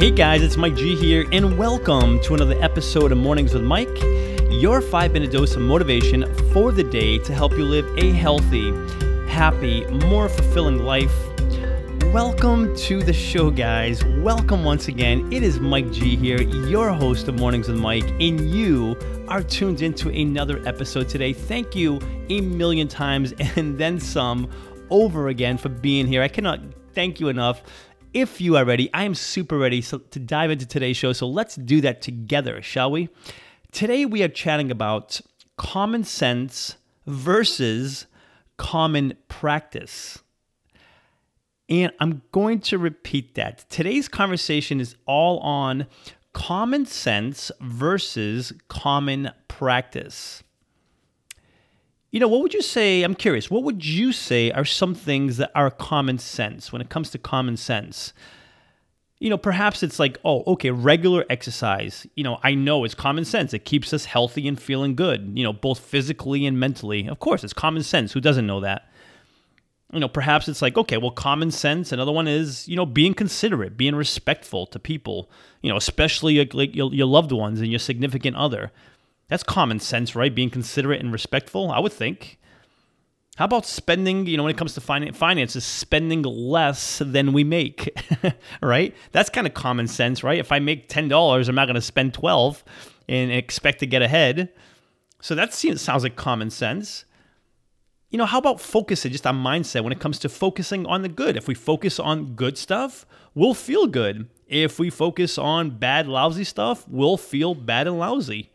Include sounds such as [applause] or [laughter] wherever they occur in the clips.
Hey guys, it's Mike G here, and welcome to another episode of Mornings with Mike, your five minute dose of motivation for the day to help you live a healthy, happy, more fulfilling life. Welcome to the show, guys. Welcome once again. It is Mike G here, your host of Mornings with Mike, and you are tuned into another episode today. Thank you a million times [laughs] and then some over again for being here. I cannot thank you enough if you are ready, I am super ready to dive into today's show. So let's do that together, shall we? Today we are chatting about common sense versus common practice. And I'm going to repeat that. Today's conversation is all on common sense versus common practice you know, what would you say? I'm curious, what would you say are some things that are common sense when it comes to common sense? You know, perhaps it's like, oh, okay, regular exercise. You know, I know it's common sense. It keeps us healthy and feeling good, you know, both physically and mentally. Of course, it's common sense. Who doesn't know that? You know, perhaps it's like, okay, well, common sense. Another one is, you know, being considerate, being respectful to people, you know, especially like your, your loved ones and your significant other. That's common sense, right? Being considerate and respectful, I would think. How about spending, you know, when it comes to finances, spending less than we make, [laughs] right? That's kind of common sense, right? If I make $10, I'm not going to spend 12 and expect to get ahead. So that seems, sounds like common sense. You know, how about focusing just on mindset when it comes to focusing on the good? If we focus on good stuff, we'll feel good. If we focus on bad, lousy stuff, we'll feel bad and lousy.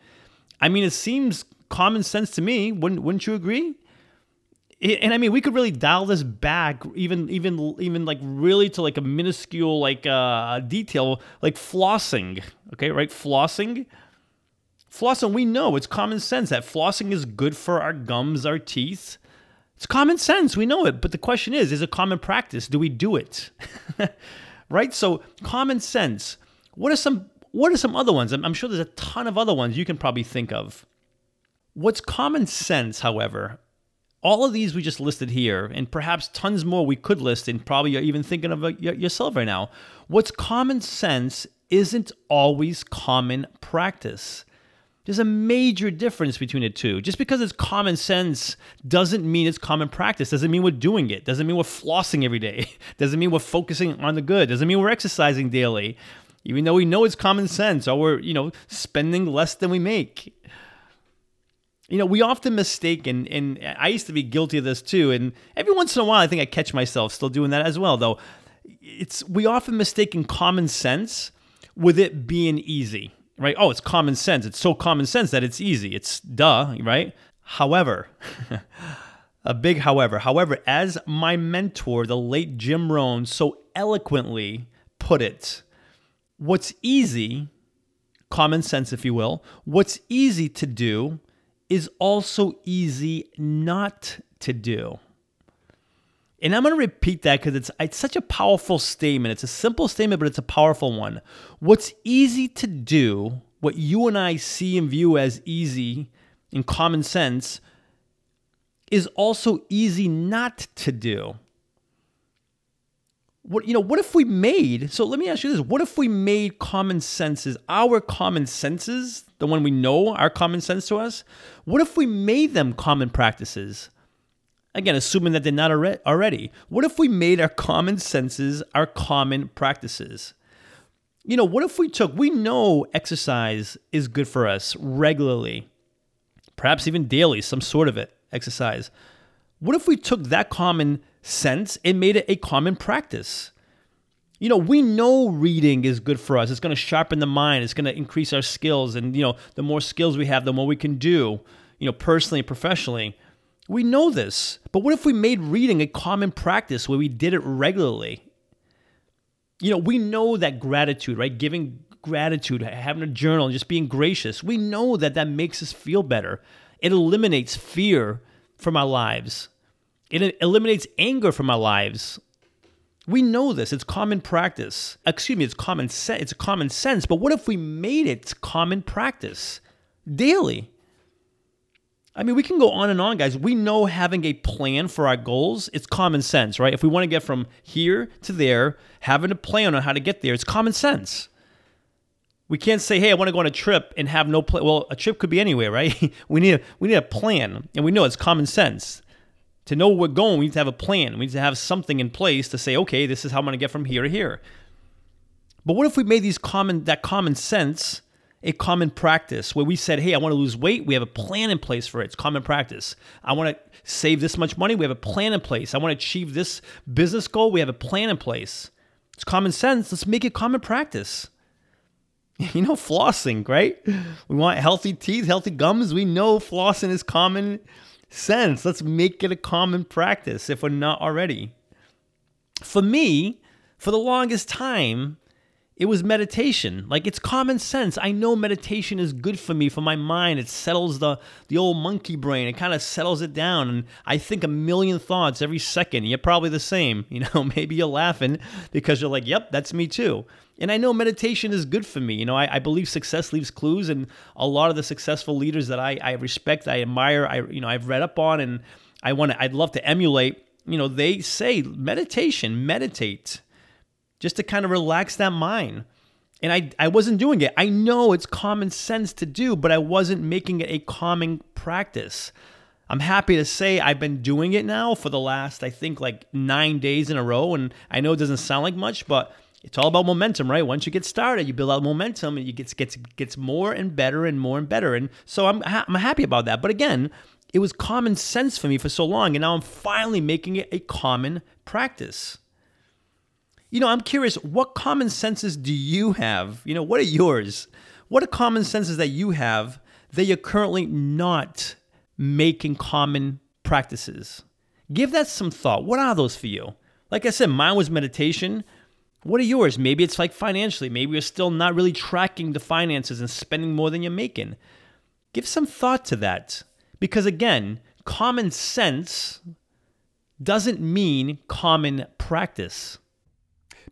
I mean, it seems common sense to me. Wouldn't wouldn't you agree? and I mean, we could really dial this back, even even even like really to like a minuscule like uh, detail, like flossing. Okay, right? Flossing. Flossing, we know it's common sense that flossing is good for our gums, our teeth. It's common sense, we know it. But the question is, is it common practice? Do we do it? [laughs] right? So, common sense. What are some what are some other ones? I'm, sure there's a ton of other ones you can probably think of. What's common sense, however, all of these we just listed here, and perhaps tons more we could list, and probably you're even thinking of uh, yourself right now. What's common sense isn't always common practice. There's a major difference between the two. Just because it's common sense doesn't mean it's common practice. Doesn't mean we're doing it. Doesn't mean we're flossing every day. [laughs] Doesn't mean we're focusing on the good. Doesn't mean we're exercising daily even though we know it's common sense or we're, you know, spending less than we make. You know, we often mistake, and, and I used to be guilty of this too. And every once in a while, I think I catch myself still doing that as well, though. It's we often mistake in common sense with it being easy, right? Oh, it's common sense. It's so common sense that it's easy. It's duh, right? However, [laughs] a big however, however, as my mentor, the late Jim Rohn, so eloquently put it, what's easy, common sense, if you will, what's easy to do is also easy not to do. And I'm going to repeat that because it's, it's such a powerful statement. It's a simple statement, but it's a powerful one. What's easy to do, what you and I see and view as easy in common sense, is also easy not to do what you know what if we made so let me ask you this what if we made common senses our common senses the one we know our common sense to us what if we made them common practices? Again assuming that they're not already. What if we made our common senses our common practices? You know what if we took we know exercise is good for us regularly perhaps even daily some sort of it exercise what if we took that common sense and made it a common practice. You know, we know reading is good for us. It's going to sharpen the mind. It's going to increase our skills. And, you know, the more skills we have, the more we can do, you know, personally and professionally. We know this. But what if we made reading a common practice where we did it regularly? You know, we know that gratitude, right? Giving gratitude, having a journal, just being gracious, we know that that makes us feel better. It eliminates fear from our lives. It eliminates anger from our lives. We know this. It's common practice. Excuse me, it's common sense. It's common sense. But what if we made it common practice daily? I mean, we can go on and on, guys. We know having a plan for our goals, it's common sense, right? If we want to get from here to there, having a plan on how to get there, it's common sense. We can't say, "Hey, I want to go on a trip and have no plan." Well, a trip could be anywhere, right? [laughs] we need a, we need a plan, and we know it's common sense. To know where we're going, we need to have a plan. We need to have something in place to say, "Okay, this is how I'm going to get from here to here." But what if we made these common that common sense a common practice where we said, "Hey, I want to lose weight. We have a plan in place for it. It's common practice. I want to save this much money. We have a plan in place. I want to achieve this business goal. We have a plan in place." It's common sense. Let's make it common practice. [laughs] You know, flossing, right? We want healthy teeth, healthy gums. We know flossing is common sense. Let's make it a common practice if we're not already. For me, for the longest time, it was meditation. Like it's common sense. I know meditation is good for me, for my mind. It settles the the old monkey brain. It kind of settles it down, and I think a million thoughts every second. You're probably the same. [laughs] You know, maybe you're laughing because you're like, "Yep, that's me too." And I know meditation is good for me. You know, I, I believe success leaves clues, and a lot of the successful leaders that I, I respect, I admire, I you know, I've read up on, and I want to, I'd love to emulate. You know, they say meditation, meditate just to kind of relax that mind. And I, I wasn't doing it. I know it's common sense to do, but I wasn't making it a common practice. I'm happy to say I've been doing it now for the last, I think, like nine days in a row. And I know it doesn't sound like much, but it's all about momentum, right? Once you get started, you build out momentum, and it get gets gets more and better and more and better. And so I'm ha- I'm happy about that. But again, it was common sense for me for so long, and now I'm finally making it a common practice. You know, I'm curious, what common senses do you have? You know, what are yours? What are common senses that you have that you're currently not making common practices? Give that some thought. What are those for you? Like I said, mine was meditation. What are yours? Maybe it's like financially. Maybe you're still not really tracking the finances and spending more than you're making. Give some thought to that. Because again, common sense doesn't mean common practice.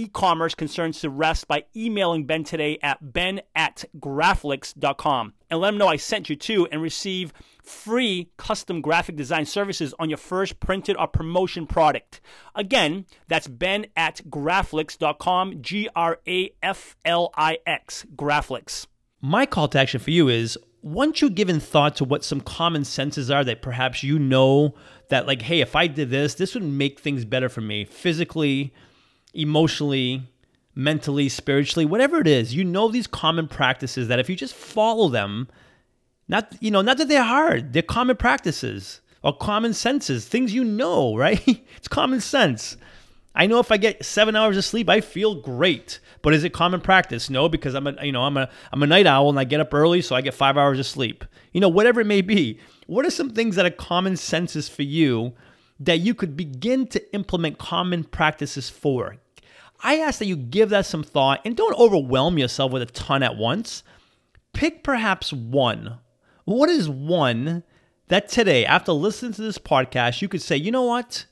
e-commerce concerns to rest by emailing Ben today at ben at graflix.com and let him know I sent you to and receive free custom graphic design services on your first printed or promotion product. Again, that's ben at graflix.com, G-R-A-F-L-I-X, Graflix. My call to action for you is once you've given thought to what some common senses are that perhaps you know that like, hey, if I did this, this would make things better for me physically, emotionally, mentally, spiritually, whatever it is, you know these common practices that if you just follow them, not you know, not that they're hard, they're common practices or common senses, things you know, [laughs] right? it's common sense. I know if I get seven hours of sleep, I feel great. But is it common practice? No, because I'm a you know I'm a I'm a night owl and I get up early, so I get five hours of sleep. You know, whatever it may be. What are some things that are common senses for you that you could begin to implement common practices for. I ask that you give that some thought and don't overwhelm yourself with a ton at once. Pick perhaps one. What is one that today, after listening to this podcast, you could say, you know what?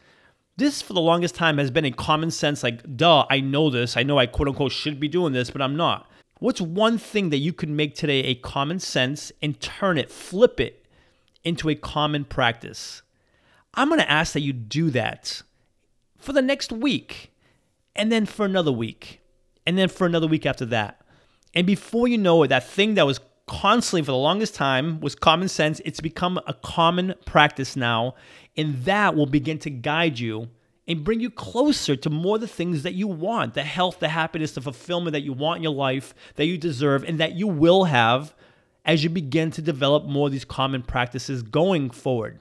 This for the longest time has been a common sense, like, duh, I know this. I know I quote unquote should be doing this, but I'm not. What's one thing that you could make today a common sense and turn it, flip it into a common practice? I'm going to ask that you do that for the next week, and then for another week, and then for another week after that. And before you know it, that thing that was constantly for the longest time was common sense, it's become a common practice now. And that will begin to guide you and bring you closer to more the things that you want the health, the happiness, the fulfillment that you want in your life, that you deserve, and that you will have as you begin to develop more of these common practices going forward.